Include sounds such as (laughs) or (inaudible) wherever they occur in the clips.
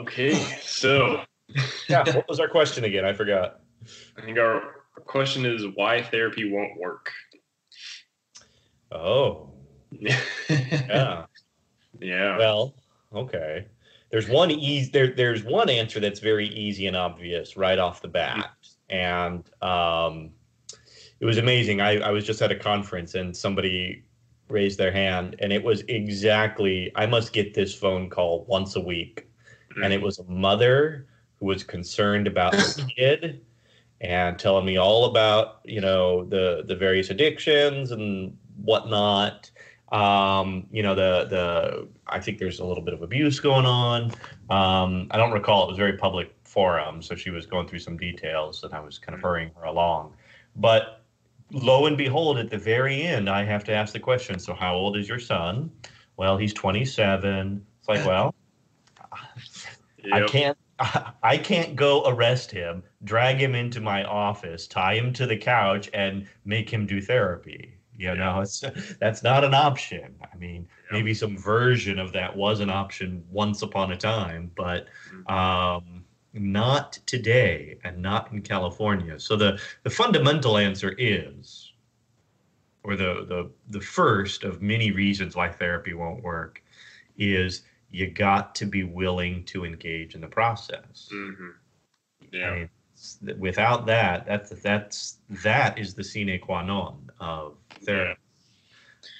Okay, so (laughs) yeah, what was our question again? I forgot. I think our question is why therapy won't work. Oh, (laughs) yeah. yeah. Well, okay. There's one easy there. There's one answer that's very easy and obvious right off the bat, and um, it was amazing. I, I was just at a conference and somebody raised their hand, and it was exactly. I must get this phone call once a week, mm-hmm. and it was a mother who was concerned about the (clears throat) kid and telling me all about you know the the various addictions and whatnot um, you know, the the I think there's a little bit of abuse going on. Um, I don't recall. It was very public forum, so she was going through some details, and I was kind of hurrying her along. But lo and behold, at the very end, I have to ask the question. So, how old is your son? Well, he's 27. It's like, (clears throat) well, yep. I can't. (laughs) I can't go arrest him, drag him into my office, tie him to the couch, and make him do therapy. You know, it's (laughs) that's not an option. I mean, yeah. maybe some version of that was an option once upon a time, but mm-hmm. um, not today and not in California. So the the fundamental answer is, or the the the first of many reasons why therapy won't work, is you got to be willing to engage in the process. Mm-hmm. Yeah. I mean, without that, that's that's that is the sine qua non of therapy. Yeah.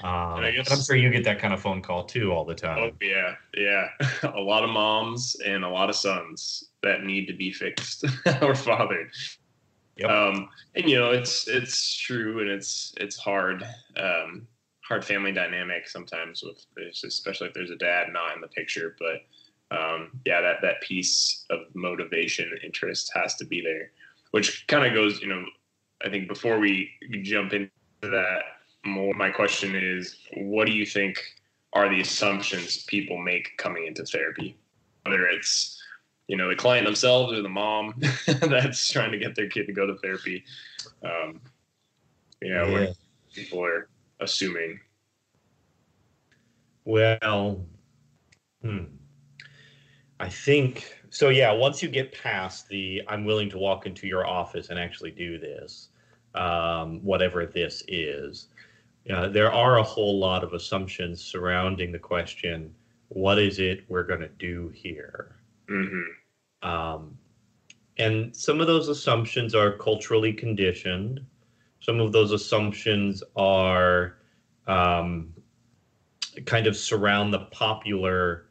Um, I guess, I'm sure you get that kind of phone call too all the time. Oh yeah, yeah. (laughs) a lot of moms and a lot of sons that need to be fixed (laughs) or fathered. Yep. Um, and you know, it's it's true, and it's it's hard, um, hard family dynamic sometimes with, especially if there's a dad not in the picture. But um, yeah, that that piece of motivation, interest has to be there, which kind of goes, you know, I think before we jump into that more, my question is, what do you think are the assumptions people make coming into therapy? Whether it's you know the client themselves or the mom (laughs) that's trying to get their kid to go to therapy. Um, you know, yeah. where people are assuming. Well, hmm. I think so. Yeah, once you get past the I'm willing to walk into your office and actually do this, um, whatever this is, uh, there are a whole lot of assumptions surrounding the question what is it we're going to do here? Mm-hmm. Um, and some of those assumptions are culturally conditioned. Some of those assumptions are um, kind of surround the popular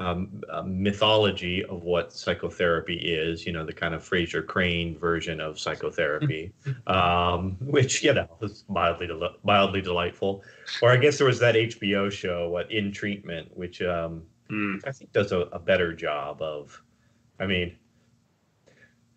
um, mythology of what psychotherapy is, you know, the kind of Frasier Crane version of psychotherapy, (laughs) um, which, you know, is mildly, del- mildly delightful. Or I guess there was that HBO show, what, In Treatment, which um, mm. I think does a, a better job of, I mean,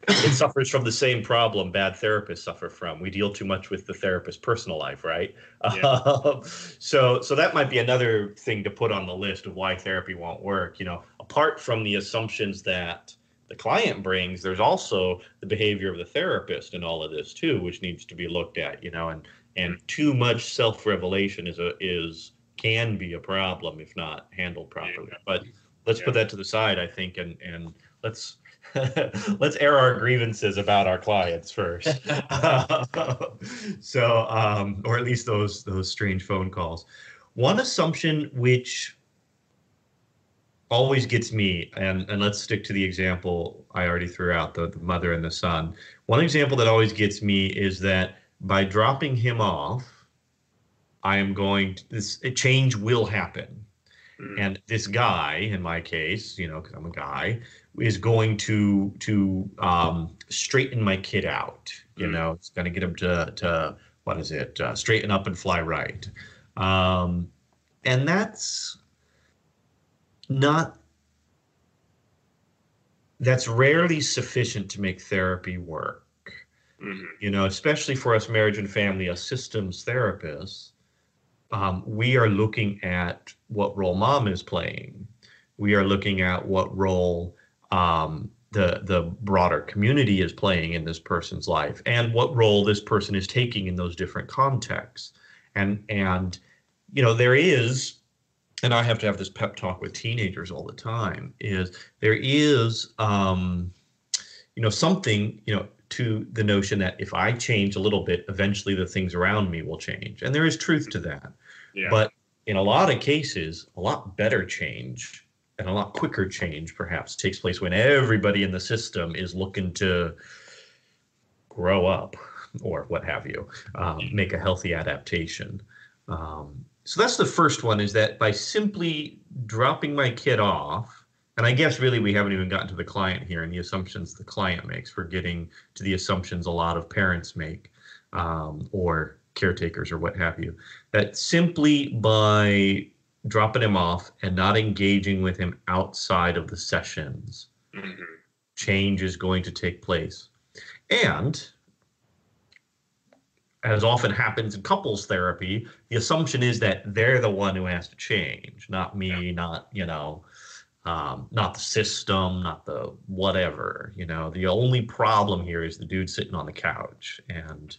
it suffers from the same problem bad therapists suffer from. We deal too much with the therapist's personal life, right? Yeah. Uh, so, so that might be another thing to put on the list of why therapy won't work. You know, apart from the assumptions that the client brings, there's also the behavior of the therapist in all of this too, which needs to be looked at. You know, and and too much self-revelation is a is can be a problem if not handled properly. Yeah. But let's yeah. put that to the side, I think, and and let's (laughs) let's air our grievances about our clients first. (laughs) (laughs) so, um, or at least those those strange phone calls. One assumption which always gets me, and and let's stick to the example I already threw out the, the mother and the son. One example that always gets me is that by dropping him off, I am going to, this a change will happen. Mm. And this guy, in my case, you know, because I'm a guy, is going to to um, straighten my kid out. You mm. know, it's going to get him to to what is it? Uh, straighten up and fly right. Um, and that's not that's rarely sufficient to make therapy work. Mm-hmm. You know, especially for us marriage and family, a systems therapists, um, we are looking at what role mom is playing. We are looking at what role um, the the broader community is playing in this person's life and what role this person is taking in those different contexts and and you know there is and I have to have this pep talk with teenagers all the time, is there is, um, you know, something, you know, to the notion that if I change a little bit, eventually the things around me will change. And there is truth to that. Yeah. But in a lot of cases, a lot better change and a lot quicker change perhaps takes place when everybody in the system is looking to grow up or what have you, um, make a healthy adaptation. Um, so that's the first one is that by simply dropping my kid off, and I guess really we haven't even gotten to the client here and the assumptions the client makes. We're getting to the assumptions a lot of parents make um, or caretakers or what have you. That simply by dropping him off and not engaging with him outside of the sessions, mm-hmm. change is going to take place. And as often happens in couples therapy, the assumption is that they're the one who has to change, not me, not, you know, um, not the system, not the whatever. You know, the only problem here is the dude sitting on the couch. And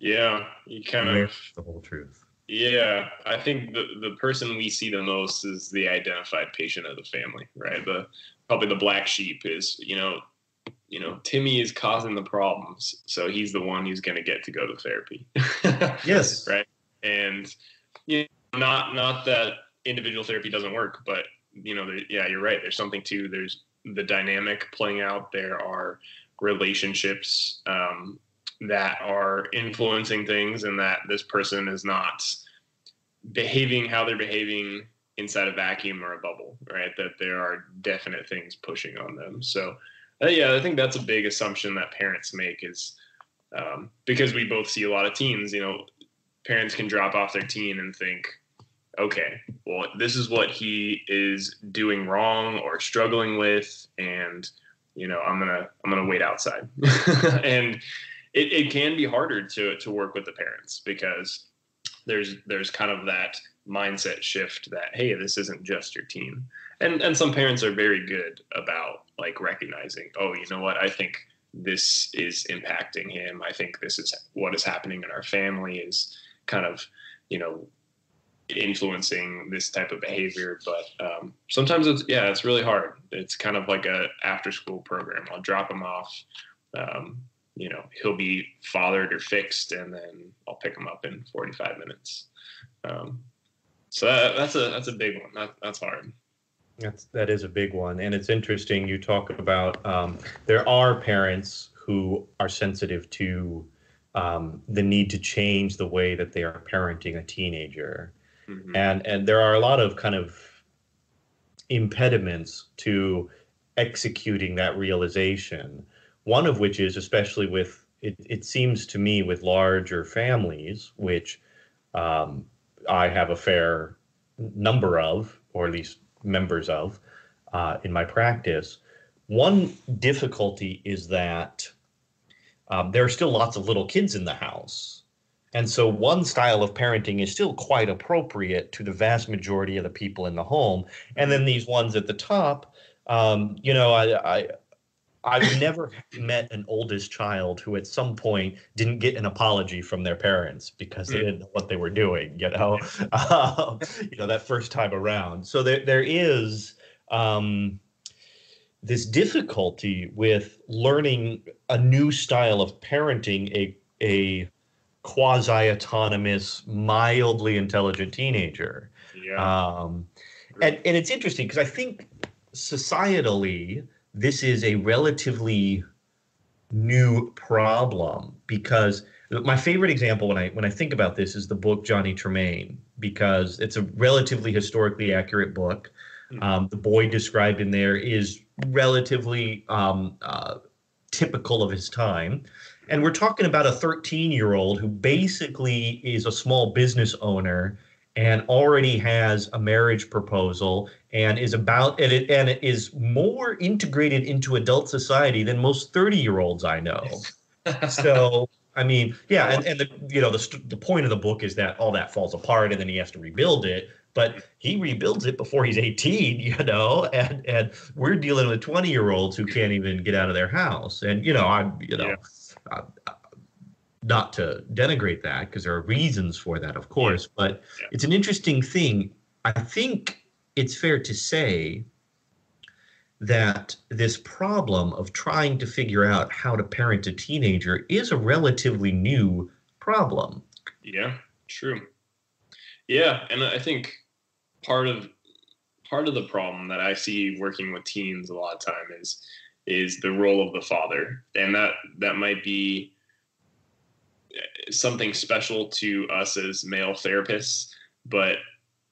yeah, you kind of the whole truth. Yeah, I think the the person we see the most is the identified patient of the family, right? The probably the black sheep is, you know, you know, Timmy is causing the problems, so he's the one who's going to get to go to therapy. (laughs) yes. Right. And you know, not not that individual therapy doesn't work, but you know, there, yeah, you're right. There's something too. There's the dynamic playing out. There are relationships um, that are influencing things, and that this person is not behaving how they're behaving inside a vacuum or a bubble, right? That there are definite things pushing on them. So uh, yeah, I think that's a big assumption that parents make is um, because we both see a lot of teens. You know, parents can drop off their teen and think, okay, well, this is what he is doing wrong or struggling with, and you know, I'm gonna I'm gonna wait outside, (laughs) and it, it can be harder to to work with the parents because there's there's kind of that mindset shift that hey, this isn't just your teen, and and some parents are very good about like recognizing, oh, you know what, I think this is impacting him. I think this is what is happening in our family is kind of, you know, influencing this type of behavior. But um, sometimes it's yeah, it's really hard. It's kind of like a after school program. I'll drop them off. Um, you know, he'll be fathered or fixed, and then I'll pick him up in 45 minutes. Um, so that, that's a that's a big one. That, that's hard. That's that is a big one, and it's interesting. You talk about um, there are parents who are sensitive to um, the need to change the way that they are parenting a teenager, mm-hmm. and and there are a lot of kind of impediments to executing that realization. One of which is especially with it. It seems to me with larger families, which um, I have a fair number of, or at least members of uh, in my practice. One difficulty is that um, there are still lots of little kids in the house. And so, one style of parenting is still quite appropriate to the vast majority of the people in the home. And then these ones at the top, um, you know, I, I, I've never met an oldest child who at some point didn't get an apology from their parents because they hmm. didn't know what they were doing, you know, (laughs) um, you know, that first time around. So there, there is um, this difficulty with learning a new style of parenting a, a quasi-autonomous, mildly intelligent teenager. Yeah. Um, and, and it's interesting because I think societally, this is a relatively new problem because my favorite example when I when I think about this is the book Johnny Tremain because it's a relatively historically accurate book. Hmm. Um, the boy described in there is relatively um, uh, typical of his time, and we're talking about a 13 year old who basically is a small business owner and already has a marriage proposal and is about and it and it is more integrated into adult society than most 30 year olds I know. (laughs) so I mean, yeah, and, and the you know the the point of the book is that all that falls apart and then he has to rebuild it. But he rebuilds it before he's 18, (laughs) you know, and and we're dealing with 20 year olds who can't even get out of their house. And you know, I'm you know, yeah. not to denigrate that because there are reasons for that, of course, but yeah. it's an interesting thing. I think it's fair to say that this problem of trying to figure out how to parent a teenager is a relatively new problem. Yeah, true. Yeah, and I think part of part of the problem that I see working with teens a lot of time is is the role of the father, and that that might be something special to us as male therapists, but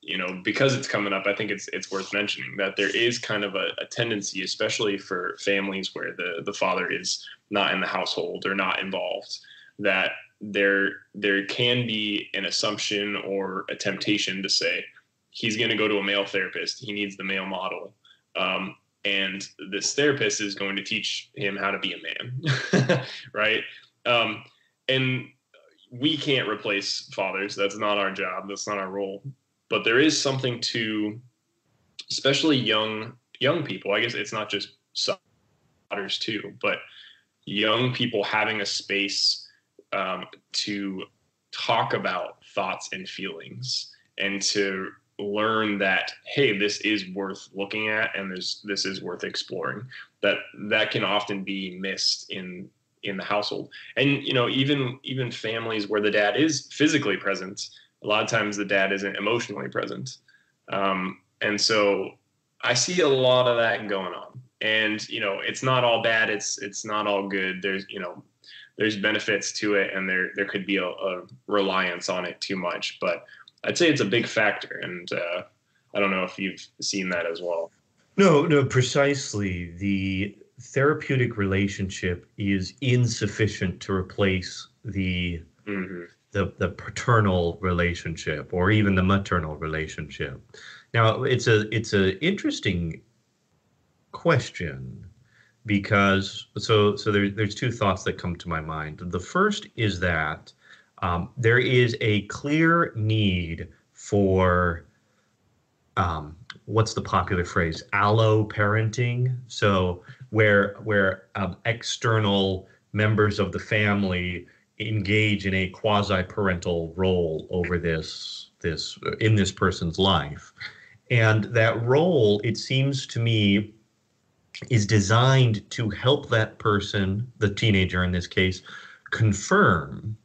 you know because it's coming up i think it's it's worth mentioning that there is kind of a, a, tendency especially for families where the the father is not in the household or not involved that there there can be an assumption or a temptation to say he's going to go to a male therapist he needs the male model um, and this therapist is going to teach him how to be a man (laughs) right? Um, and we can't replace fathers that's not our job that's not our role but there is something to especially young young people. I guess it's not just daughters too but young people having a space um, to talk about thoughts and feelings and to learn that hey this is worth looking at and this this is worth exploring that that can often be missed in in the household. And you know even even families where the dad is physically present a lot of times the dad isn't emotionally present. Um, and so I see a lot of that going on. And you know, it's not all bad. It's it's not all good. There's you know, there's benefits to it, and there there could be a, a reliance on it too much. But I'd say it's a big factor, and uh, I don't know if you've seen that as well. No, no, precisely. The therapeutic relationship is insufficient to replace the mm-hmm the, the paternal relationship or even the maternal relationship. Now it's a it's a interesting question because so so there's there's two thoughts that come to my mind. The first is that um, there is a clear need for um, what's the popular phrase allo parenting so where where um, external members of the family engage in a quasi parental role over this this in this person's life. And that role it seems to me is designed to help that person the teenager in this case confirm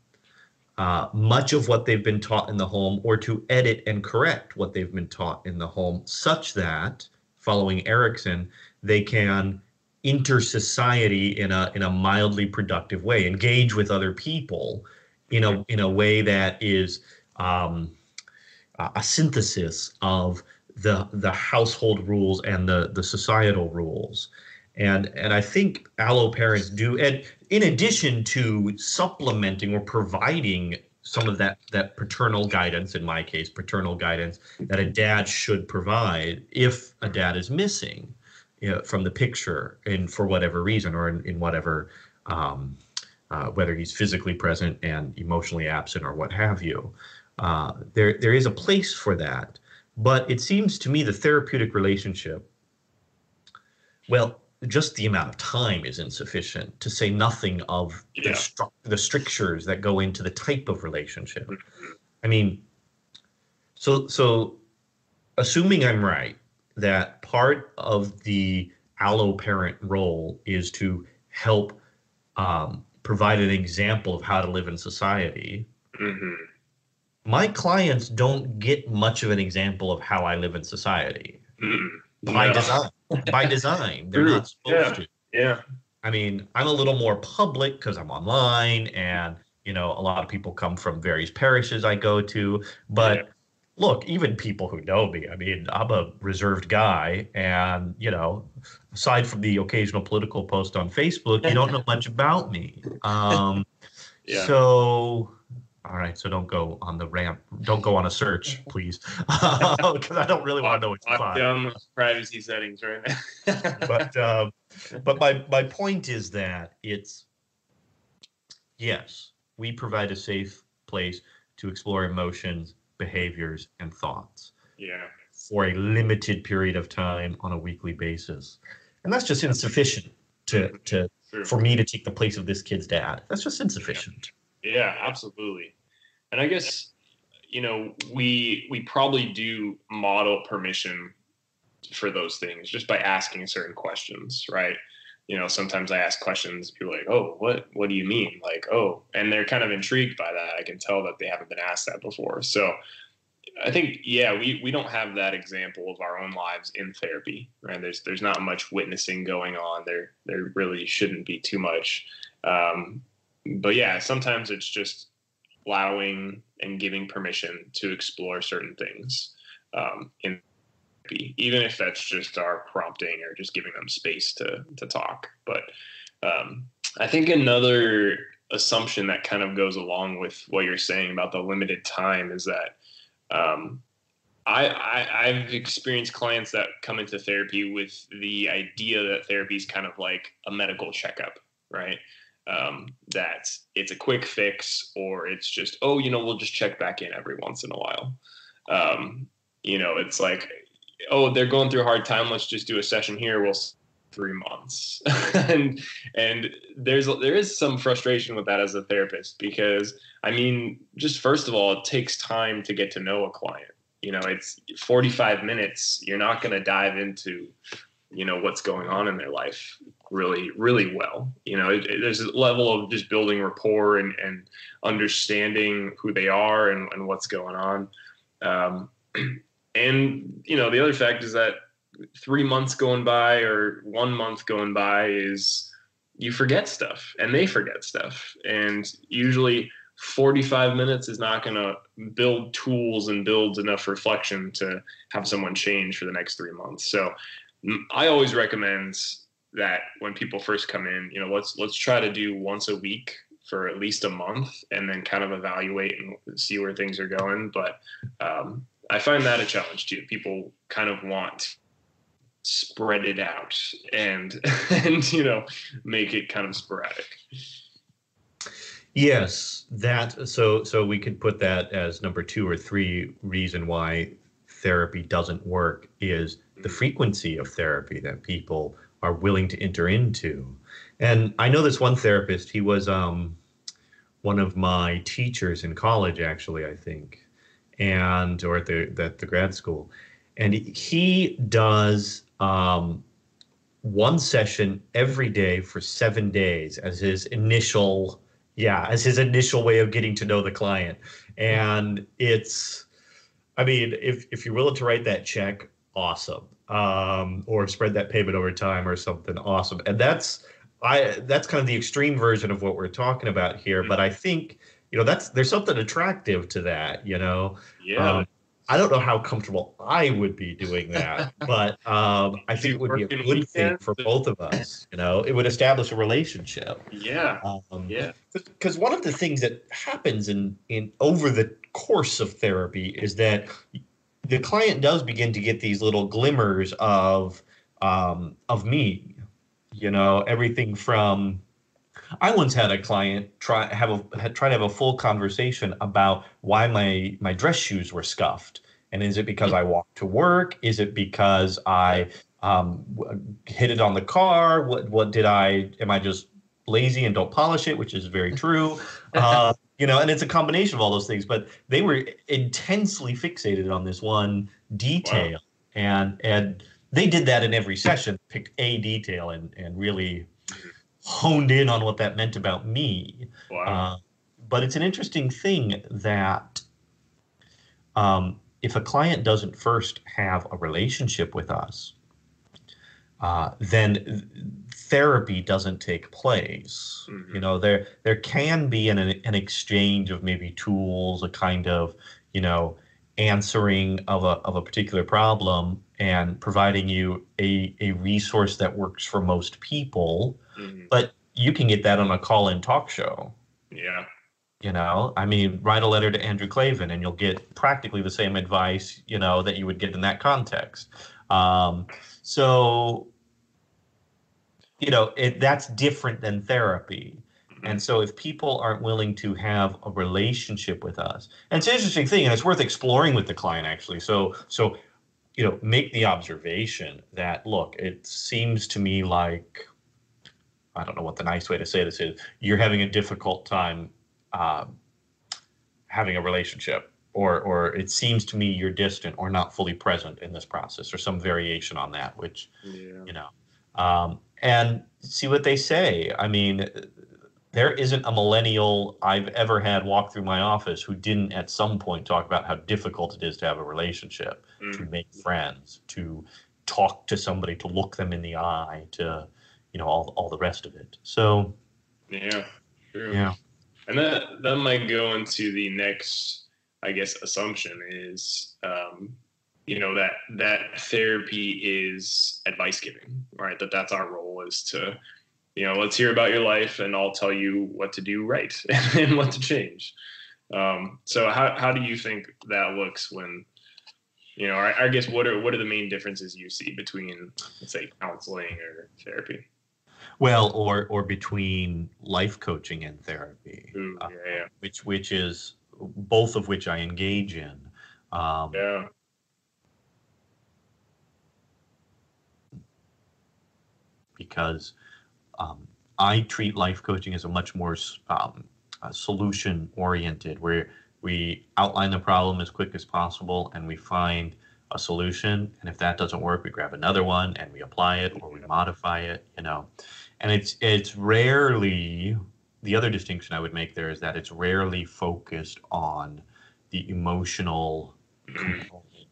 uh, much of what they've been taught in the home or to edit and correct what they've been taught in the home such that following Erikson they can inter society in a in a mildly productive way engage with other people in a in a way that is um, a synthesis of the the household rules and the the societal rules. And and I think allo parents do and in addition to supplementing or providing some of that that paternal guidance in my case paternal guidance that a dad should provide if a dad is missing you know, from the picture and for whatever reason or in, in whatever um, uh, whether he's physically present and emotionally absent or what have you uh, there there is a place for that but it seems to me the therapeutic relationship well just the amount of time is insufficient to say nothing of yeah. the, stru- the strictures that go into the type of relationship i mean so so assuming i'm right that part of the allo parent role is to help um, provide an example of how to live in society. Mm-hmm. My clients don't get much of an example of how I live in society mm-hmm. by design. by design, they're not supposed yeah. to. Yeah. I mean, I'm a little more public because I'm online, and you know, a lot of people come from various parishes I go to, but. Look, even people who know me, I mean, I'm a reserved guy, and you know, aside from the occasional political post on Facebook, you don't know much about me. Um, (laughs) yeah. So, all right, so don't go on the ramp. Don't go on a search, please, (laughs) (laughs) because I don't really want to know what you find. Down privacy settings right now. but um, but my my point is that it's yes, we provide a safe place to explore emotions behaviors, and thoughts. Yeah. For a limited period of time on a weekly basis. And that's just insufficient to to for me to take the place of this kid's dad. That's just insufficient. Yeah, absolutely. And I guess you know we we probably do model permission for those things just by asking certain questions, right? You know, sometimes I ask questions, people are like, "Oh, what what do you mean?" Like, "Oh," and they're kind of intrigued by that. I can tell that they haven't been asked that before. So, I think yeah, we we don't have that example of our own lives in therapy, right? There's there's not much witnessing going on. There there really shouldn't be too much. Um, but yeah, sometimes it's just allowing and giving permission to explore certain things um, in therapy, even if that's just our prompting or just giving them space to to talk. But um, I think another assumption that kind of goes along with what you're saying about the limited time is that um, I, I've experienced clients that come into therapy with the idea that therapy is kind of like a medical checkup, right? Um, that it's a quick fix or it's just oh you know we'll just check back in every once in a while. Um, you know it's like oh they're going through a hard time. Let's just do a session here. We'll three months. (laughs) And and there's there is some frustration with that as a therapist because i mean just first of all it takes time to get to know a client. You know it's 45 minutes. You're not going to dive into you know what's going on in their life really really well. You know it, it, there's a level of just building rapport and, and understanding who they are and, and what's going on. Um, (clears throat) and you know the other fact is that three months going by or one month going by is you forget stuff and they forget stuff. And usually 45 minutes is not going to build tools and build enough reflection to have someone change for the next three months. So I always recommend that when people first come in, you know, let's let's try to do once a week for at least a month and then kind of evaluate and see where things are going. But um, I find that a challenge too. People kind of want spread it out and (laughs) and you know make it kind of sporadic. Yes that so so we could put that as number two or three reason why therapy doesn't work is the frequency of therapy that people are willing to enter into. And i know this one therapist he was um one of my teachers in college actually i think and or at the at the grad school. And he does um, one session every day for seven days as his initial yeah as his initial way of getting to know the client. And it's i mean if if you're willing to write that check awesome. Um, or spread that payment over time or something awesome. And that's i that's kind of the extreme version of what we're talking about here but i think you know that's there's something attractive to that you know yeah um, I don't know how comfortable I would be doing that, (laughs) but um, I think it would be a good thing for both of us. You know, it would establish a relationship. Yeah. Um, yeah. Because one of the things that happens in in over the course of therapy is that the client does begin to get these little glimmers of um, of me. You know, everything from I once had a client try have a had, try to have a full conversation about why my my dress shoes were scuffed, and is it because I walked to work? Is it because I um, hit it on the car? What what did I? Am I just lazy and don't polish it, which is very true. (laughs) Uh, you know, and it's a combination of all those things. But they were intensely fixated on this one detail, wow. and and they did that in every session, picked a detail and and really honed in on what that meant about me. Wow. Uh, but it's an interesting thing that um, if a client doesn't first have a relationship with us, uh, then therapy doesn't take place. Mm-hmm. You know, there there can be an an exchange of maybe tools, a kind of you know answering of a of a particular problem and providing you a a resource that works for most people Mm-hmm. But you can get that on a call in talk show. Yeah. You know, I mean, write a letter to Andrew Klavan and you'll get practically the same advice, you know, that you would get in that context. Um, so, you know, it, that's different than therapy. Mm-hmm. And so, if people aren't willing to have a relationship with us, and it's an interesting thing, and it's worth exploring with the client actually. So, so you know, make the observation that look, it seems to me like I don't know what the nice way to say this is. You're having a difficult time um, having a relationship, or or it seems to me you're distant or not fully present in this process, or some variation on that, which yeah. you know, um, and see what they say. I mean, there isn't a millennial I've ever had walk through my office who didn't at some point talk about how difficult it is to have a relationship, mm. to make friends, to talk to somebody, to look them in the eye, to you know all all the rest of it. So yeah, true. yeah, and that that might go into the next, I guess, assumption is. Um, you know that that therapy is advice giving right that that's our role is to you know, let's hear about your life and I'll tell you what to do right (laughs) and what to change. Um, so how, how do you think that looks when, you know, I, I, guess what are, what are the main differences you see between let's say counseling or therapy? Well, or, or between life coaching and therapy, Ooh, yeah, uh, yeah. which, which is both of which I engage in. Um, yeah. Because um, I treat life coaching as a much more um, solution oriented, where we outline the problem as quick as possible and we find a solution. And if that doesn't work, we grab another one and we apply it or we modify it. You know, and it's it's rarely the other distinction I would make there is that it's rarely focused on the emotional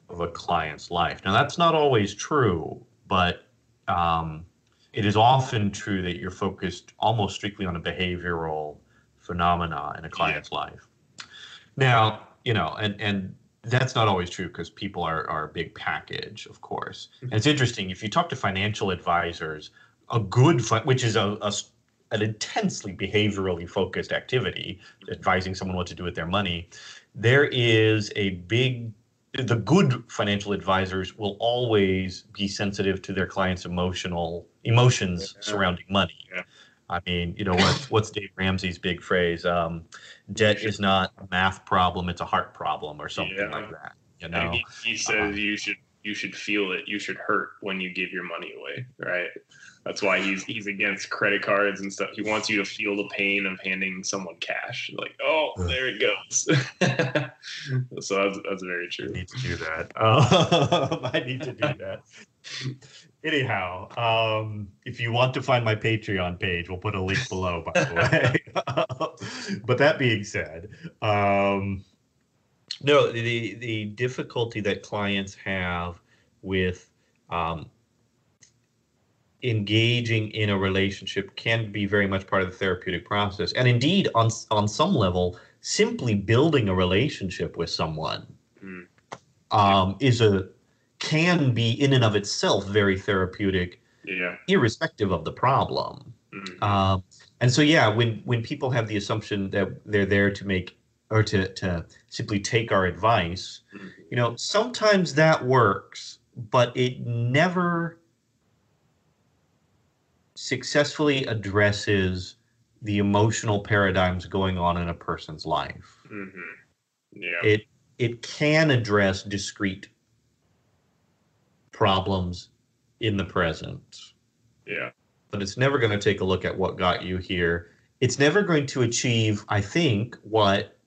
of a client's life. Now that's not always true, but um, it is often true that you're focused almost strictly on a behavioral phenomena in a client's yeah. life. Now, you know, and and that's not always true because people are, are a big package, of course. Mm-hmm. And it's interesting if you talk to financial advisors, a good fun, which is a, a an intensely behaviorally focused activity, advising someone what to do with their money, there is a big the good financial advisors will always be sensitive to their clients' emotional emotions yeah. surrounding money. Yeah. I mean, you know what? (coughs) What's Dave Ramsey's big phrase? Um, debt is not a math problem; it's a heart problem, or something yeah. like that. You know, he, he, says uh, you should you should feel it. You should hurt when you give your money away, right? That's why he's he's against credit cards and stuff. He wants you to feel the pain of handing someone cash. Like, oh, there it goes. (laughs) so that's that's very true. I need to do that. Um, (laughs) I need to do that. (laughs) Anyhow, um, if you want to find my Patreon page, we'll put a link below. By the way, (laughs) but that being said, um, no, the the difficulty that clients have with um, engaging in a relationship can be very much part of the therapeutic process and indeed on on some level simply building a relationship with someone mm. um, is a can be in and of itself very therapeutic yeah. irrespective of the problem mm. um, and so yeah when when people have the assumption that they're there to make or to to simply take our advice mm. you know sometimes that works but it never successfully addresses the emotional paradigms going on in a person's life. Mm-hmm. Yeah. It it can address discrete problems in the present. Yeah. But it's never going to take a look at what got you here. It's never going to achieve, I think, what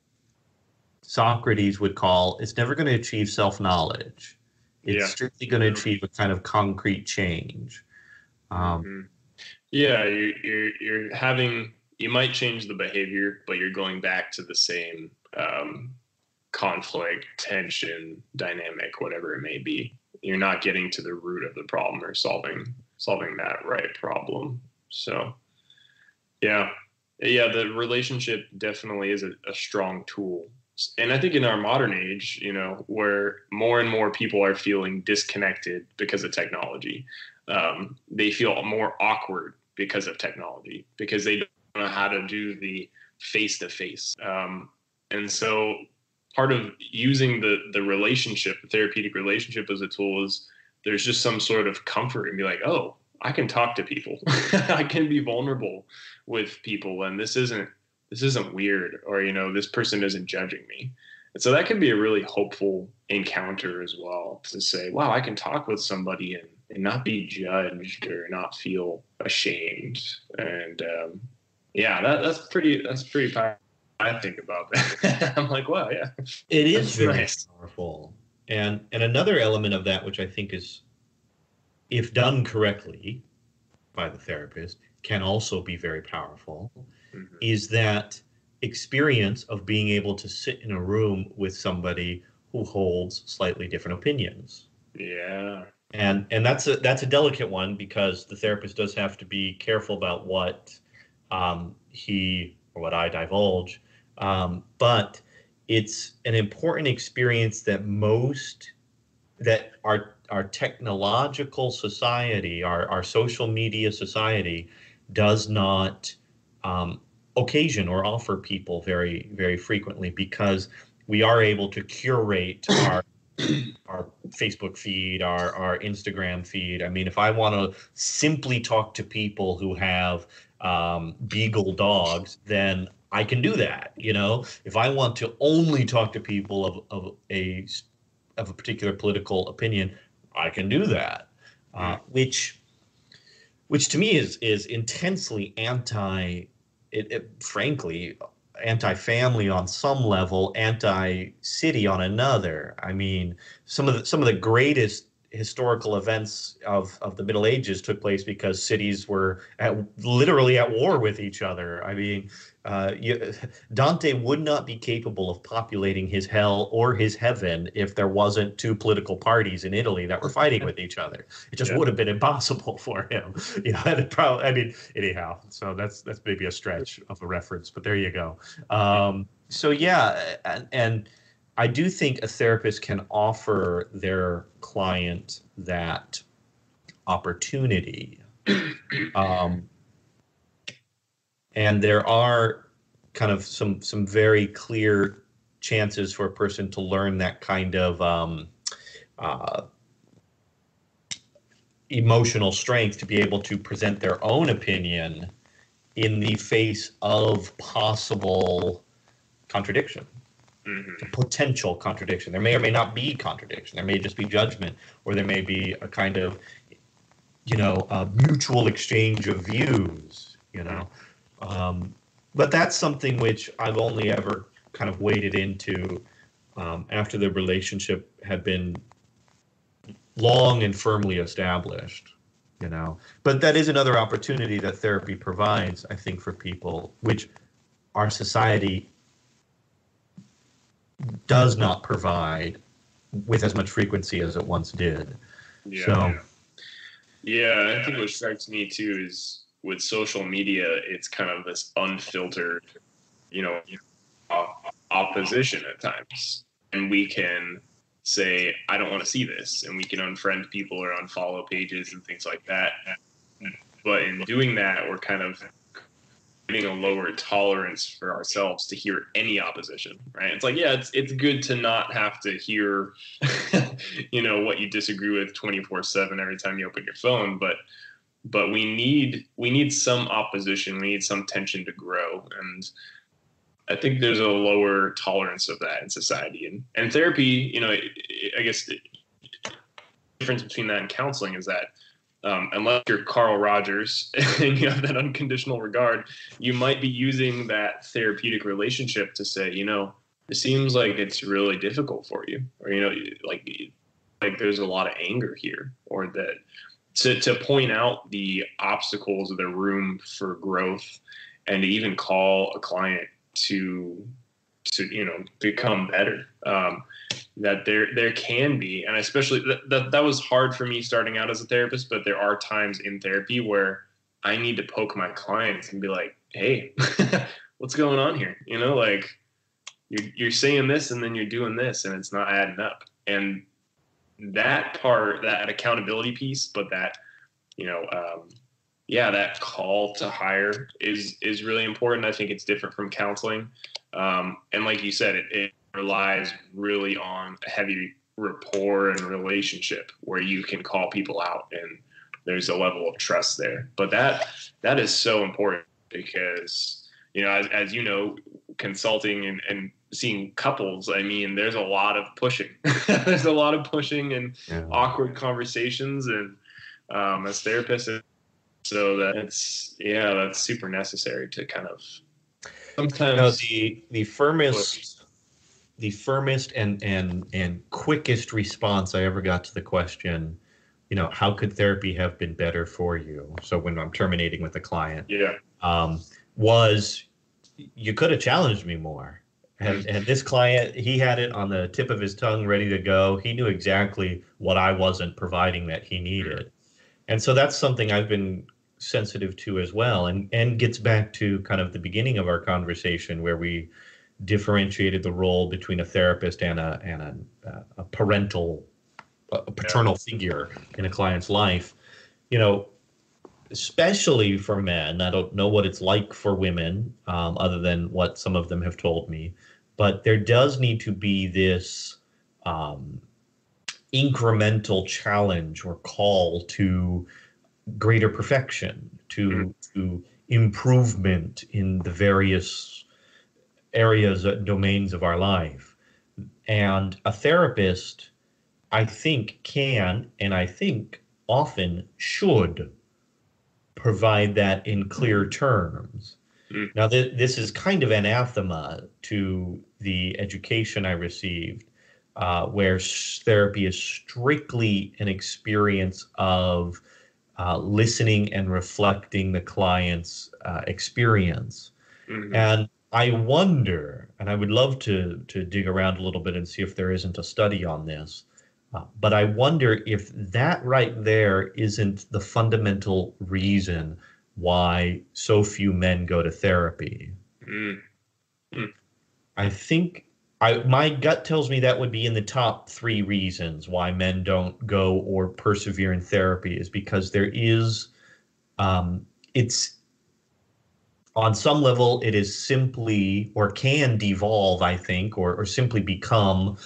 Socrates would call it's never going to achieve self knowledge. It's yeah. strictly going to achieve a kind of concrete change. Um, mm-hmm. Yeah, you're, you're, you're having you might change the behavior, but you're going back to the same um, conflict, tension, dynamic, whatever it may be. You're not getting to the root of the problem or solving solving that right problem. So, yeah, yeah, the relationship definitely is a, a strong tool and I think in our modern age, you know, where more and more people are feeling disconnected because of technology, um, they feel more awkward because of technology because they don't know how to do the face to face. And so part of using the the relationship, the therapeutic relationship as a tool is there's just some sort of comfort and be like, oh, I can talk to people. (laughs) I can be vulnerable with people and this isn't this isn't weird or you know this person isn't judging me. And so that can be a really hopeful encounter as well to say, wow, I can talk with somebody and and not be judged or not feel ashamed. And um, yeah, that, that's pretty that's pretty powerful. I think about that. (laughs) I'm like, wow, yeah, it is very nice. powerful. And and another element of that, which I think is, if done correctly, by the therapist, can also be very powerful, mm-hmm. is that experience of being able to sit in a room with somebody who holds slightly different opinions. Yeah. And and that's a that's a delicate one because the therapist does have to be careful about what um, he or what I divulge. Um, but it's an important experience that most that our our technological society, our, our social media society, does not um, occasion or offer people very very frequently because we are able to curate (coughs) our our Facebook feed, our our Instagram feed. I mean, if I want to simply talk to people who have um, beagle dogs, then I can do that. You know, if I want to only talk to people of, of a of a particular political opinion, I can do that. Uh, which which to me is is intensely anti it, it, frankly anti-family on some level, anti-city on another. I mean, some of the some of the greatest historical events of, of the Middle Ages took place because cities were at, literally at war with each other. I mean, uh, you, Dante would not be capable of populating his hell or his heaven if there wasn't two political parties in Italy that were fighting with each other. It just yeah. would have been impossible for him. (laughs) You know, and probably. I mean, anyhow. So that's that's maybe a stretch of a reference, but there you go. Um, so yeah, and, and I do think a therapist can offer their client that opportunity. Um, and there are kind of some some very clear chances for a person to learn that kind of um, uh, emotional strength to be able to present their own opinion in the face of possible contradiction. Mm-hmm. potential contradiction. There may or may not be contradiction. There may just be judgment or there may be a kind of you know mutual exchange of views you know um, but that's something which I've only ever kind of waded into um, after the relationship had been long and firmly established you know. But that is another opportunity that therapy provides i think for people which our society does not provide with as much frequency as it once did. Yeah. So yeah i think what strikes me too is with social media, it's kind of this unfiltered, you know, opposition at times. And we can say, I don't want to see this. And we can unfriend people or unfollow pages and things like that. But in doing that, we're kind of getting a lower tolerance for ourselves to hear any opposition, right? It's like, yeah, it's it's good to not have to hear, (laughs) you know, what you disagree with 24 seven every time you open your phone. But but we need we need some opposition. We need some tension to grow. And i think there's a lower tolerance of that in society. And and therapy you know i guess the difference between that and counseling is that um, unless you're Carl Rogers (laughs) and you have that unconditional regard, you might be using that therapeutic relationship to say, you know, it seems like it's really difficult for you, or you know, like like there's a lot of anger here, or that to, to point out the obstacles of the room for growth and to even call a client to to you know become better um, that there there can be and especially that, that that was hard for me starting out as a therapist but there are times in therapy where i need to poke my clients and be like hey (laughs) what's going on here? You know like you're, you're saying this and then you're doing this and it's not adding up. And that part, that accountability piece, but that, you know, um, yeah, that call to higher is is really important. I think it's different from counseling, um, and like you said, it, it relies really on a heavy rapport and relationship where you can call people out and there's a level of trust there. But that that is so important because you know, as, as you know, consulting and, and seeing couples, I mean, there's a lot of pushing. (laughs) there's a lot of pushing and yeah. awkward conversations, and um, as therapists, so that's yeah, that's super necessary to kind of sometimes no, the the firmest the firmest and and and quickest response I ever got to the question, you know, how could therapy have been better for you? So when I'm terminating with a client, yeah, um, was you could have challenged me more. And, and this client, he had it on the tip of his tongue, ready to go. He knew exactly what I wasn't providing that he needed, and so that's something I've been sensitive to as well, and and gets back to kind of the beginning of our conversation where we differentiated the role between a therapist and a and a, a parental, a paternal figure in a client's life. You know, especially for men. I don't know what it's like for women, um, other than what some of them have told me. But there does need to be this um, incremental challenge or call to greater perfection, to mm-hmm. to improvement in the various areas, uh, domains of our life. And a therapist, I think, can and I think often should provide that in clear terms. Mm. Now, th- this is kind of anathema to the education I received, uh, where therapy is strictly an experience of uh, listening and reflecting the client's uh, experience. Mm-hmm. And I wonder, and I would love to to dig around a little bit and see if there isn't a study on this. Uh, but I wonder if that right there isn't the fundamental reason why so few men go to therapy. Mm. Mm. I think I my gut tells me that would be in the top three reasons why men don't go or persevere in therapy is because there is um, it's on some level it is simply or can devolve i think or, or simply become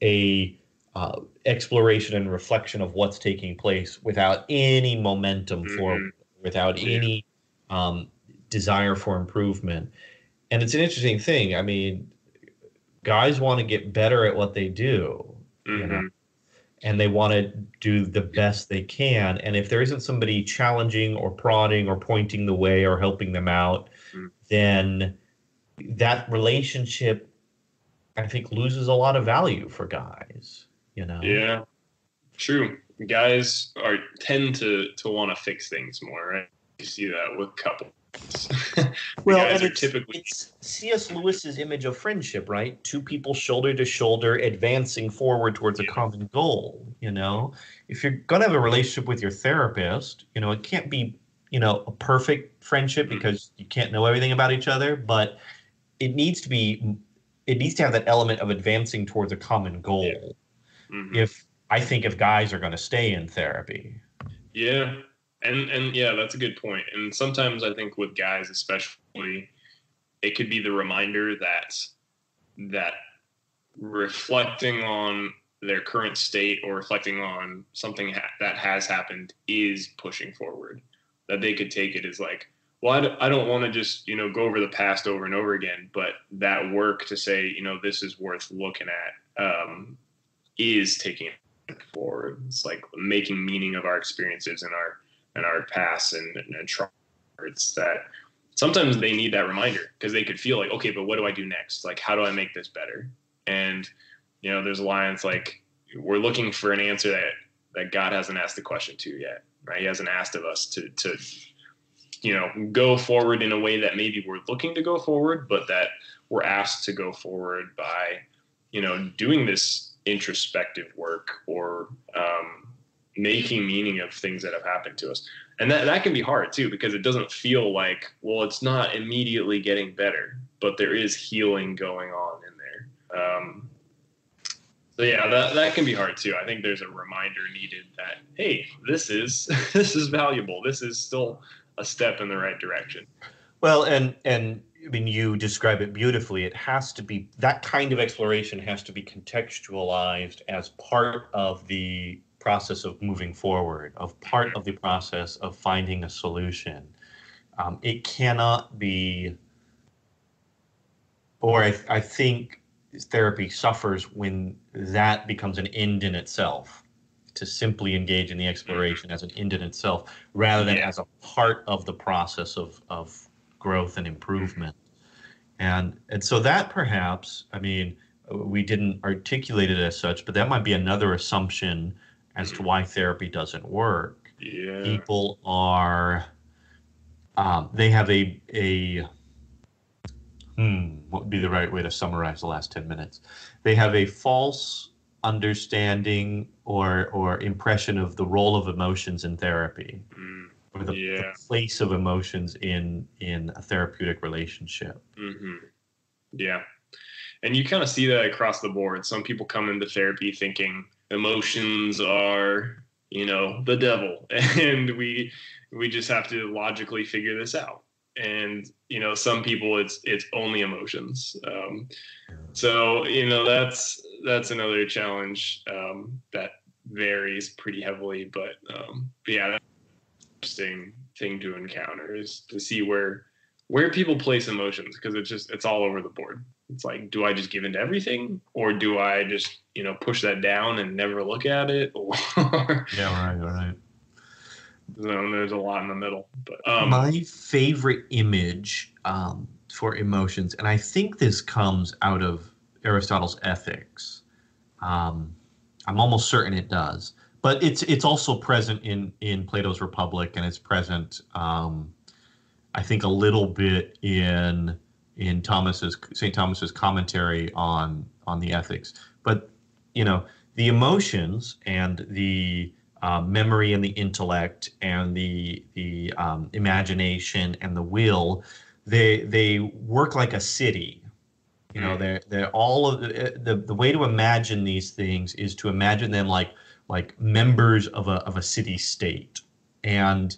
a uh, exploration and reflection of what's taking place without any momentum mm-hmm. for without yeah. any um, desire for improvement and it's an interesting thing i mean guys want to get better at what they do mm-hmm. you know mm-hmm. and they want to do the best they can and if there isn't somebody challenging or prodding or pointing the way or helping them out mm-hmm. then that relationship i think loses a lot of value for guys you know yeah true guys are tend to to want to fix things more right? You see that with couples. (laughs) Well and it's, typically it's cs lewis's image of friendship right? Two people shoulder to shoulder advancing forward towards a common goal you know? If you're going to have a relationship with your therapist you know it can't be you know a perfect friendship mm-hmm. because you can't know everything about each other but it needs to be it needs to have that element of advancing towards a common goal. Yeah. Mm-hmm. if I think if guys are going to stay in therapy. Yeah. And and yeah, that's a good point. And sometimes I think with guys especially it could be the reminder that that reflecting on their current state or reflecting on something ha- that has happened is pushing forward. That they could take it as like, well, I d- I don't want to just, you know, go over the past over and over again, but that work to say, you know, this is worth looking at um, is taking forward. It's like making meaning of our experiences and our and our past and, and, and It's that sometimes they need that reminder because they could feel like, okay, but what do I do next? Like, how do I make this better? And you know, there's a line. It's like we're looking for an answer that that God hasn't asked the question to yet, right? He hasn't asked of us to to you know go forward in a way that maybe we're looking to go forward, but that we're asked to go forward by you know doing this introspective work or um, making meaning of things that have happened to us. And that, that can be hard too, because it doesn't feel like, well, it's not immediately getting better, but there is healing going on in there. Um, so yeah, that, that can be hard too. I think there's a reminder needed that, hey, this is, (laughs) this is valuable. This is still a step in the right direction. Well, and, and I mean, you describe it beautifully. It has to be that kind of exploration has to be contextualized as part of the process of moving forward, of part of the process of finding a solution. Um, it cannot be, or I, I think therapy suffers when that becomes an end in itself to simply engage in the exploration as an end in itself rather than yeah. as a part of the process of, of growth and improvement. and and so that perhaps i mean we didn't articulate it as such but that might be another assumption as to why therapy doesn't work. Yeah. people are um, they have a a hmm what would be the right way to summarize the last 10 minutes? They have a false understanding or or impression of the role of emotions in therapy. Mm, or the, the Yeah. place of emotions in in a therapeutic relationship Mm-hmm. Yeah. And you kind of see that across the board. Some people come into therapy thinking emotions are, you know, the devil, (laughs) and we we just have to logically figure this out. And you know, some people it's it's only emotions. Um, so you know that's that's another challenge um, that varies pretty heavily. But, um, but yeah, interesting thing to encounter is to see where where people place emotions because it's just it's all over the board. It's like, do I just give into everything, or do I just you know push that down and never look at it? (laughs) Or yeah right right so there's a lot in the middle. But um, my favorite image um, for emotions, and I think this comes out of Aristotle's Ethics. Um, I'm almost certain it does, but it's it's also present in in Plato's Republic, and it's present, um, I think, a little bit in in Thomas's Saint Thomas's commentary on on the Ethics. But you know, the emotions and the uh, memory and the intellect and the the um, imagination and the will they they work like a city you know they're they're all of the, the the way to imagine these things is to imagine them like like members of a of a city state. And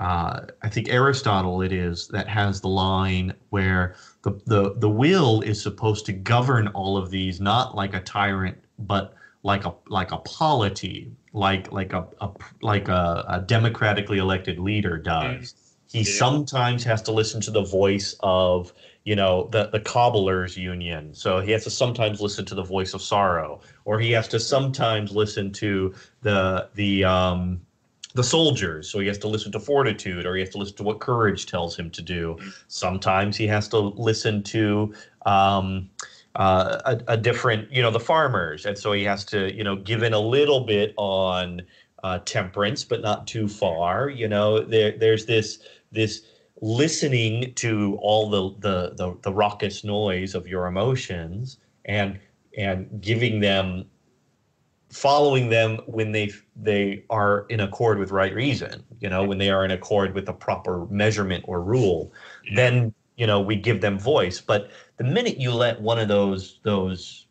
uh, I think Aristotle it is that has the line where the, the the will is supposed to govern all of these not like a tyrant but like a like a polity like like a, a like a, a democratically elected leader does. He Yeah. sometimes has to listen to the voice of you know the the cobblers union. So he has to sometimes listen to the voice of sorrow or he has to sometimes listen to the the um the soldiers. So he has to listen to fortitude or he has to listen to what courage tells him to do. Sometimes he has to listen to um uh, a, a different, you know, the farmers, and so he has to, you know, give in a little bit on uh, temperance, but not too far. You know, there there's this this listening to all the the the, the raucous noise of your emotions. And and giving them following them when they they are in accord with right reason you know when they are in accord with the proper measurement or rule Yeah. then you know we give them voice but the minute you let one of those those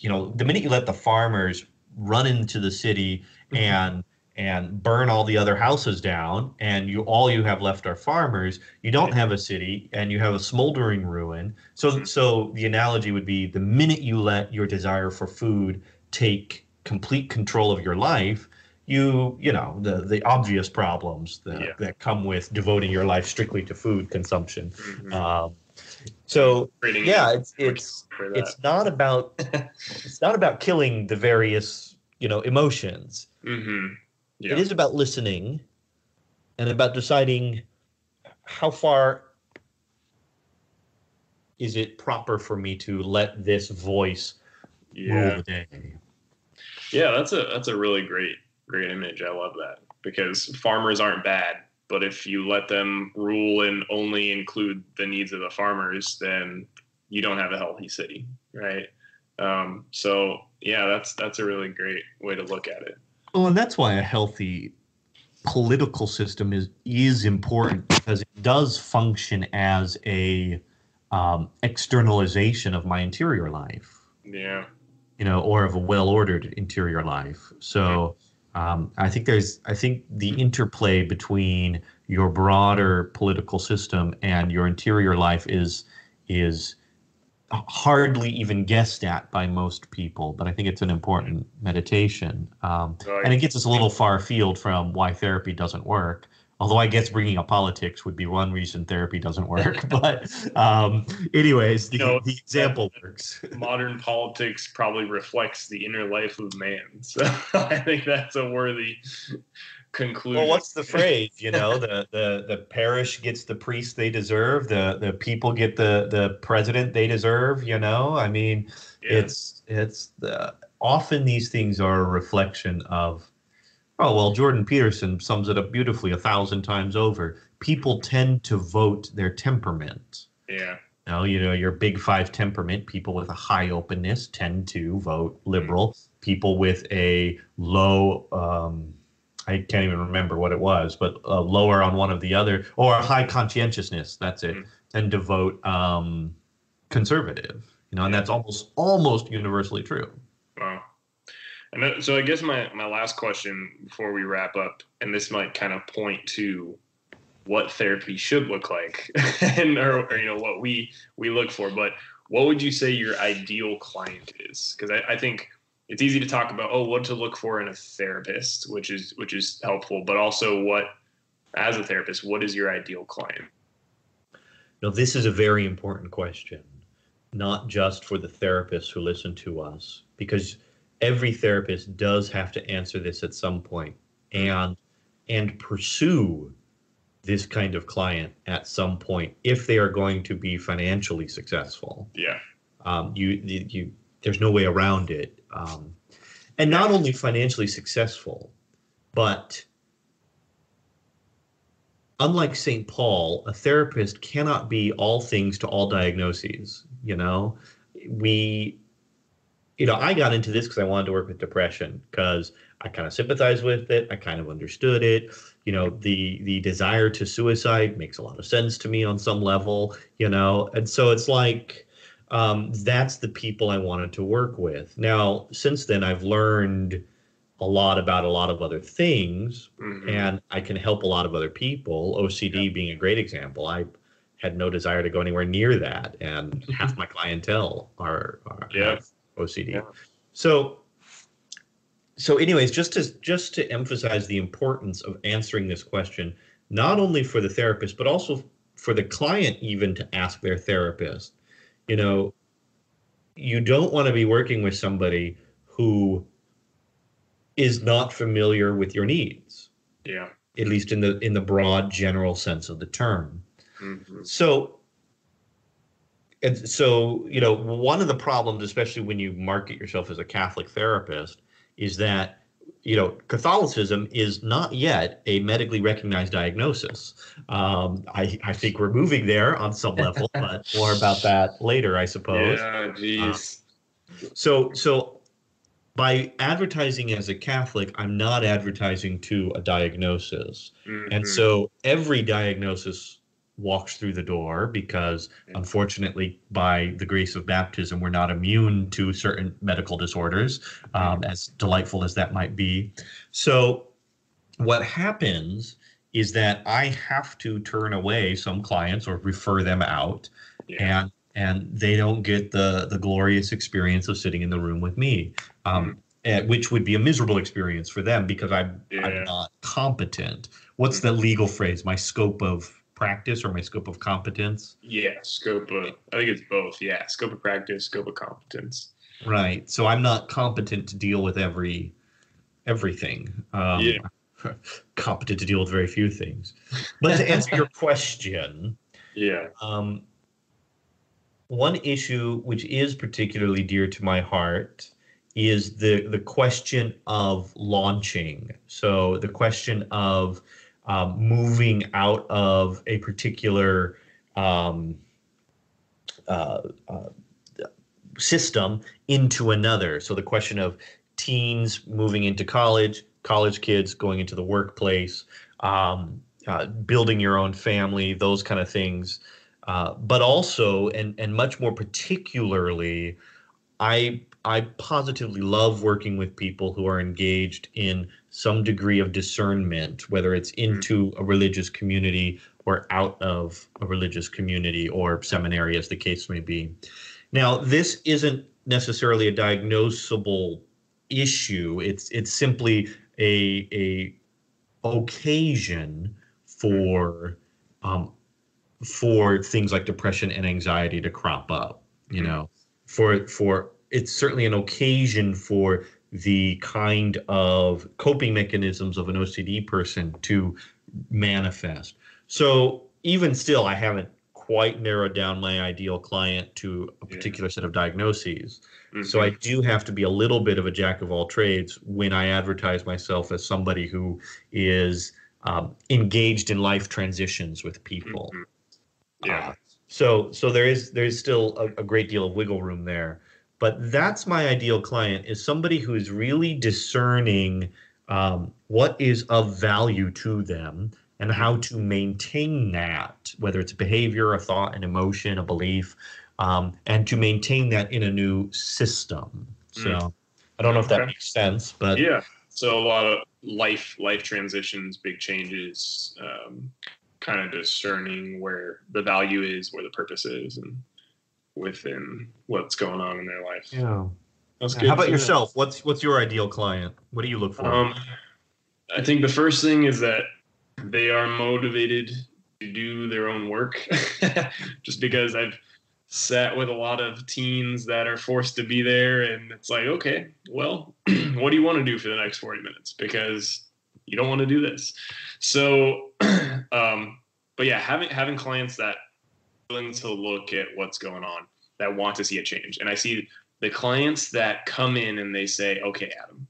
you know the minute you let the farmers run into the city mm-hmm. and and burn all the other houses down and you all you have left are farmers you don't have a city and you have a smoldering ruin so so the analogy would be the minute you let your desire for food take complete control of your life you you know the the obvious problems that, Yeah. that come with devoting your life strictly to food consumption Mhm. um, so yeah it's it's it's not about it's not about killing the various you know emotions Mhm. Yeah. it is about listening and about deciding how far is it proper for me to let this voice rule yeah. the day Yeah, that's a that's a really great great image. I love that because farmers aren't bad, but if you let them rule and only include the needs of the farmers, then you don't have a healthy city, right? Um, so yeah, that's that's a really great way to look at it. Well and that's why a healthy political system is is important because it does function as a um, externalization of my interior life Yeah, you know, or of a well-ordered interior life. So um, I think there's, I think the interplay between your broader political system and your interior life is is hardly even guessed at by most people. But I think it's an important meditation, um, and it gets us a little far afield from why therapy doesn't work. Although I guess bringing up politics would be one reason therapy doesn't work. (laughs) but um, anyways, the, No, the example works. (laughs) modern politics probably reflects the inner life of man. So (laughs) I think that's a worthy conclusion. Well, what's the phrase? You know, the the the parish gets the priest they deserve. The the people get the the president they deserve. You know, I mean, yeah. it's it's the often these things are a reflection of. Oh well, Jordan Peterson sums it up beautifully a thousand times over. People tend to vote their temperament. Yeah. Now, you know, your big five temperament, people with a high openness tend to vote liberal. Mm-hmm. People with a low um, I can't even remember what it was, but uh, lower on one of the other, or high conscientiousness. That's it. Mm-hmm. Tend to vote um, conservative. You know, and that's almost almost universally true. Wow. And so I guess my my last question before we wrap up, and this might kind of point to what therapy should look like, (laughs) and or, or, you know what we we look for. But what would you say your ideal client is? Because I, I think it's easy to talk about oh what to look for in a therapist which is which is helpful but also what as a therapist what is your ideal client? No this is a very important question not just for the therapists who listen to us because every therapist does have to answer this at some point and and pursue this kind of client at some point if they are going to be financially successful. Yeah. Um, you you there's no way around it. Um, and not only financially successful, but unlike St. Paul, a therapist cannot be all things to all diagnoses. You know, we, you know, I got into this because I wanted to work with depression because I kind of sympathized with it. I kind of understood it. You know, the the desire to suicide makes a lot of sense to me on some level. You know, and so it's like um, that's the people I wanted to work with. Now, since then, I've learned a lot about a lot of other things, mm-hmm. and I can help a lot of other people. OCD yeah. being a great example. I had no desire to go anywhere near that, and (laughs) half my clientele are, are yeah. OCD. Yeah. So, so, anyways, just to just to emphasize the importance of answering this question, not only for the therapist but also for the client, even to ask their therapist you know, you don't want to be working with somebody who is not familiar with your needs. Yeah. At least in the in the broad general sense of the term. Mm-hmm. So and so, you know, one of the problems, especially when you market yourself as a Catholic therapist, is that you know, Catholicism is not yet a medically recognized diagnosis. Um, I, I think we're moving there on some level, (laughs) but more about that later, I suppose. Yeah, geez. Uh, so, so by advertising as a Catholic, I'm not advertising to a diagnosis, mm-hmm. and so every diagnosis walks through the door because unfortunately by the grace of baptism we're not immune to certain medical disorders um, as delightful as that might be so what happens is that i have to turn away some clients or refer them out yeah. and and they don't get the the glorious experience of sitting in the room with me um, mm-hmm. and, which would be a miserable experience for them because i'm yeah. i'm not competent what's mm-hmm. the legal phrase my scope of practice or my scope of competence? Yeah, scope of I think it's both. Yeah, scope of practice, scope of competence. Right. So I'm not competent to deal with every everything. Um, yeah. (laughs) competent to deal with very few things. But to answer your (laughs) question, yeah. Um, one issue which is particularly dear to my heart is the the question of launching. So the question of um, moving out of a particular um, uh, uh, system into another. So the question of teens moving into college, college kids going into the workplace, um, uh, building your own family, those kind of things. Uh, but also, and and much more particularly, I I positively love working with people who are engaged in some degree of discernment, whether it's mm-hmm. into a religious community or out of a religious community or seminary, as the case may be. Now, this isn't necessarily a diagnosable issue. It's it's simply a a occasion for um, for things like depression and anxiety to crop up. You mm-hmm. know, for for it's certainly an occasion for the kind of coping mechanisms of an OCD person to manifest. So even still, I haven't quite narrowed down my ideal client to a particular yeah. set of diagnoses. Mm-hmm. So I do have to be a little bit of a jack of all trades when I advertise myself as somebody who is um, engaged in life transitions with people. Mm-hmm. Yeah. Uh, so so there is there is still a, a great deal of wiggle room there but that's my ideal client is somebody who is really discerning um, what is of value to them and how to maintain that whether it's behavior a thought an emotion a belief um, and to maintain that in a new system so mm. i don't know if that okay. makes sense but yeah so a lot of life life transitions big changes um, kind of discerning where the value is where the purpose is and within what's going on in their life. Yeah. That's good. How about yourself? What's what's your ideal client? What do you look for? Um, I think the first thing is that they are motivated to do their own work. (laughs) Just because I've sat with a lot of teens that are forced to be there, and it's like, okay, well, (clears throat) what do you want to do for the next 40 minutes? Because you don't want to do this. So, (clears throat) um, but yeah, having having clients that willing to look at what's going on, that want to see a change. And I see the clients that come in and they say, okay, Adam,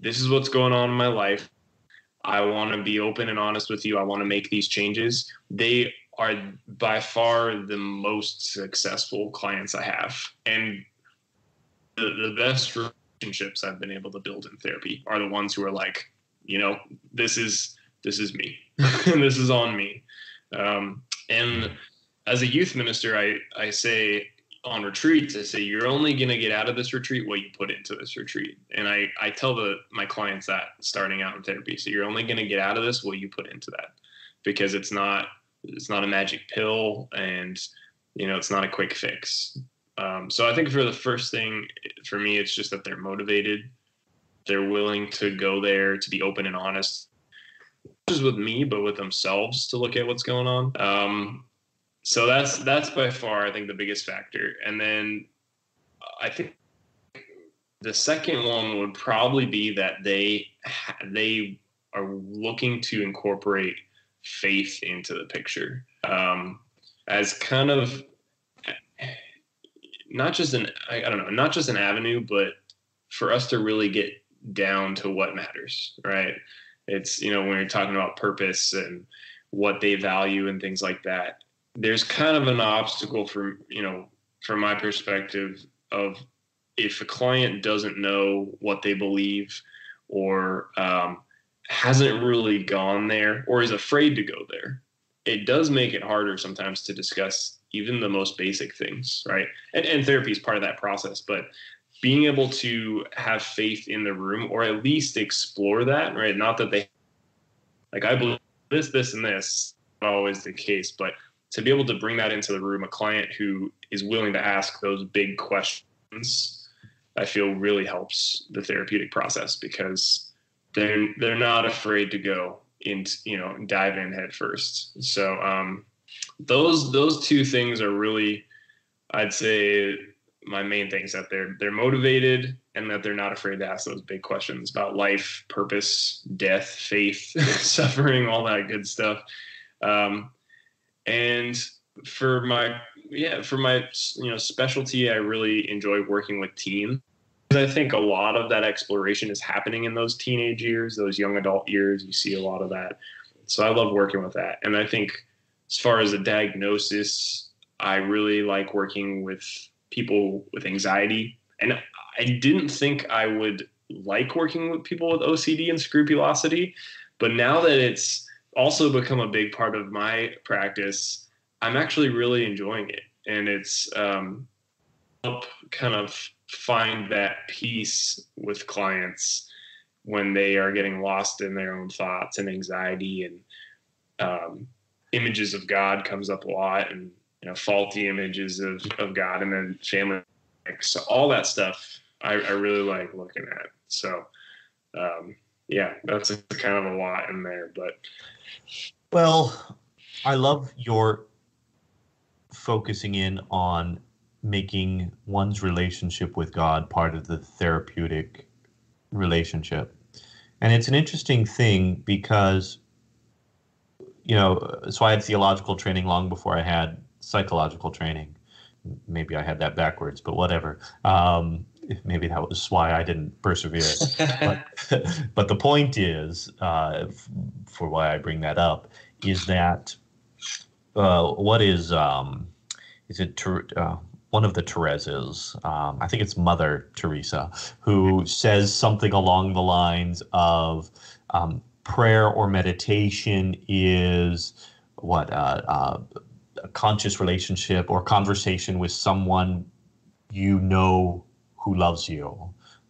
this is what's going on in my life. I want to be open and honest with you. I want to make these changes. They are by far the most successful clients I have. And the, the best relationships I've been able to build in therapy are the ones who are like, you know, this is this is me. (laughs) this is on me. Um, and as a youth minister, I, I say on retreats, I say you're only going to get out of this retreat what you put into this retreat. And I, I tell the my clients that starting out in therapy. So you're only going to get out of this what you put into that because it's not it's not a magic pill and you know it's not a quick fix. Um, so I think for the first thing for me, it's just that they're motivated. They're willing to go there to be open and honest, not just with me, but with themselves to look at what's going on. Um, so that's that's by far I think the biggest factor. And then I think the second one would probably be that they they are looking to incorporate faith into the picture um, as kind of not just an I, don't know not just an avenue, but for us to really get down to what matters, right? It's you know when you're talking about purpose and what they value and things like that there's kind of an obstacle from you know from my perspective of if a client doesn't know what they believe or um, hasn't really gone there or is afraid to go there it does make it harder sometimes to discuss even the most basic things right? And, and therapy is part of that process but being able to have faith in the room or at least explore that right? Not that they like i believe this this and this. Not always the case but to be able to bring that into the room, a client who is willing to ask those big questions, I feel really helps the therapeutic process because they're they're not afraid to go into you know dive in head first. So um, those those two things are really, I'd say, my main things that they're they're motivated and that they're not afraid to ask those big questions about life, purpose, death, faith, (laughs) suffering, all that good stuff. Um, and for my yeah for my you know specialty i really enjoy working with teens. I think a lot of that exploration is happening in those teenage years those young adult years. You see a lot of that. So i love working with that. And i think as far as a diagnosis i really like working with people with anxiety. And i didn't think i would like working with people with ocd and scrupulosity but now that it's also become a big part of my practice. I'm actually really enjoying it, and it's um, help kind of find that peace with clients when they are getting lost in their own thoughts and anxiety and um, images of God comes up a lot and you know faulty images of, of God and then family so all that stuff I, I really like looking at so um, yeah that's a, kind of a lot in there but well, I love your focusing in on making one's relationship with God part of the therapeutic relationship. And it's an interesting thing because, you know, so I had theological training long before I had psychological training. Maybe I had that backwards, but whatever. Um, maybe that was why I didn't persevere. (laughs) but, but, the point is, uh, for why I bring that up, is that uh, what is um, is it uh, one of the Teresa's? Um, I think it's Mother Teresa who says something along the lines of um, prayer or meditation is what uh, uh, a conscious relationship or conversation with someone you know who loves you,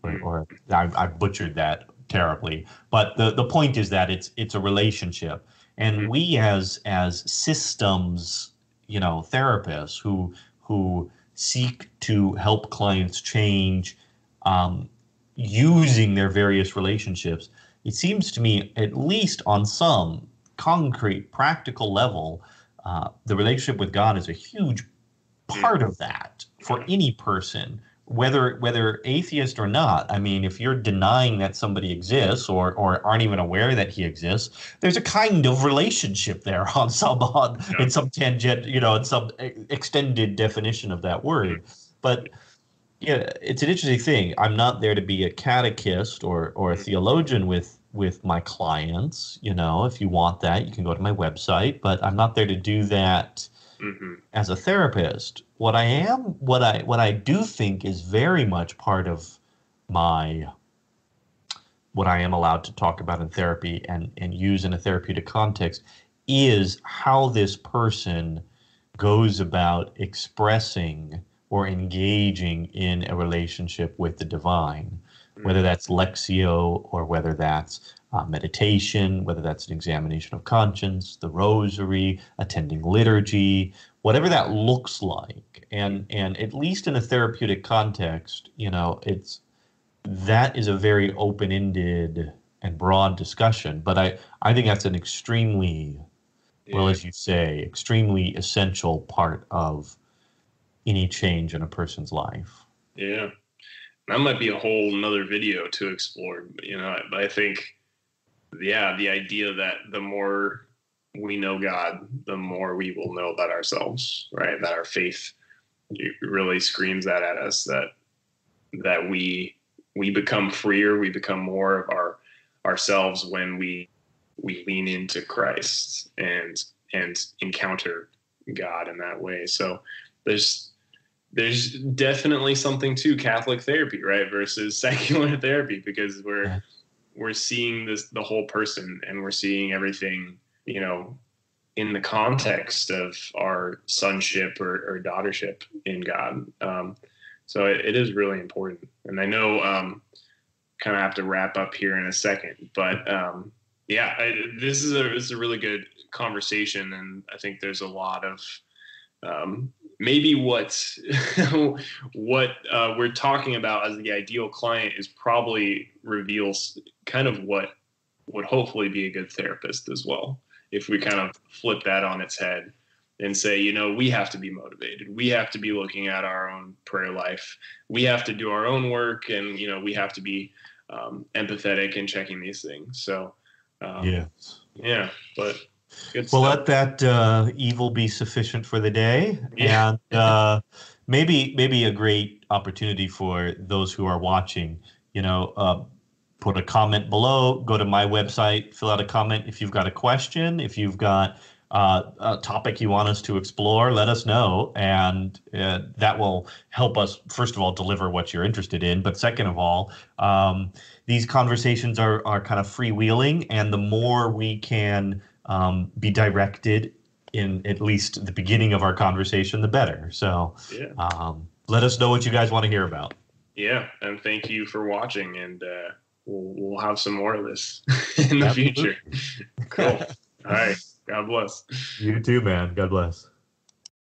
or, mm. or I, I butchered that terribly. But the, the point is that it's it's a relationship, and mm-hmm. we as as systems, you know, therapists who who seek to help clients change um, using their various relationships. It seems to me, at least on some concrete, practical level, uh, the relationship with God is a huge part of that for any person whether whether atheist or not i mean if you're denying that somebody exists or or aren't even aware that he exists there's a kind of relationship there (laughs) on some on yeah. in some tangent you know in some extended definition of that word but yeah it's an interesting thing i'm not there to be a catechist or or a theologian with with my clients you know if you want that you can go to my website but i'm not there to do that mm-hmm. as a therapist. What I am, what I what I do think is very much part of my what I am allowed to talk about in therapy and and use in a therapeutic context is how this person goes about expressing or engaging in a relationship with the divine, whether mm-hmm. that's lectio or whether that's uh, meditation, whether that's an examination of conscience, the rosary, attending liturgy, whatever that looks like. And mm. and at least in a therapeutic context, you know, it's that is a very open-ended and broad discussion. But I, I think that's an extremely yeah. well, as you say, extremely essential part of any change in a person's life. Yeah. That might be a whole another video to explore, you know, but I think yeah, the idea that the more we know God, the more we will know about ourselves, right? That our faith really screams that at us that that we we become freer, we become more of our ourselves when we we lean into Christ and and encounter God in that way. So there's there's definitely something to Catholic therapy, right, versus (laughs) secular therapy because we're we're seeing this the whole person and we're seeing everything you know in the context of our sonship or, or daughtership in god. Um, so it, it is really important. And i know um, kind of have to wrap up here in a second but um, yeah I, this is a this is a really good conversation and i think there's a lot of um, maybe what (laughs) what uh, we're talking about as the ideal client is probably reveals kind of what would hopefully be a good therapist as well if we kind of flip that on its head and say you know we have to be motivated. We have to be looking at our own prayer life. We have to do our own work and you know we have to be um, empathetic and checking these things. So um, yeah yeah but Good well, let that uh, evil be sufficient for the day, yeah. and uh, maybe maybe a great opportunity for those who are watching. You know, uh, put a comment below. Go to my website, fill out a comment if you've got a question. If you've got uh, a topic you want us to explore, let us know, and uh, that will help us. First of all, deliver what you're interested in, but second of all, um, these conversations are are kind of freewheeling, and the more we can um, be directed in at least the beginning of our conversation, the better. So yeah. um, let us know what you guys want to hear about. Yeah, and thank you for watching, and uh, we'll, we'll have some more of this (laughs) in the Absolutely. future. cool. All right. God bless. You too, man. God bless.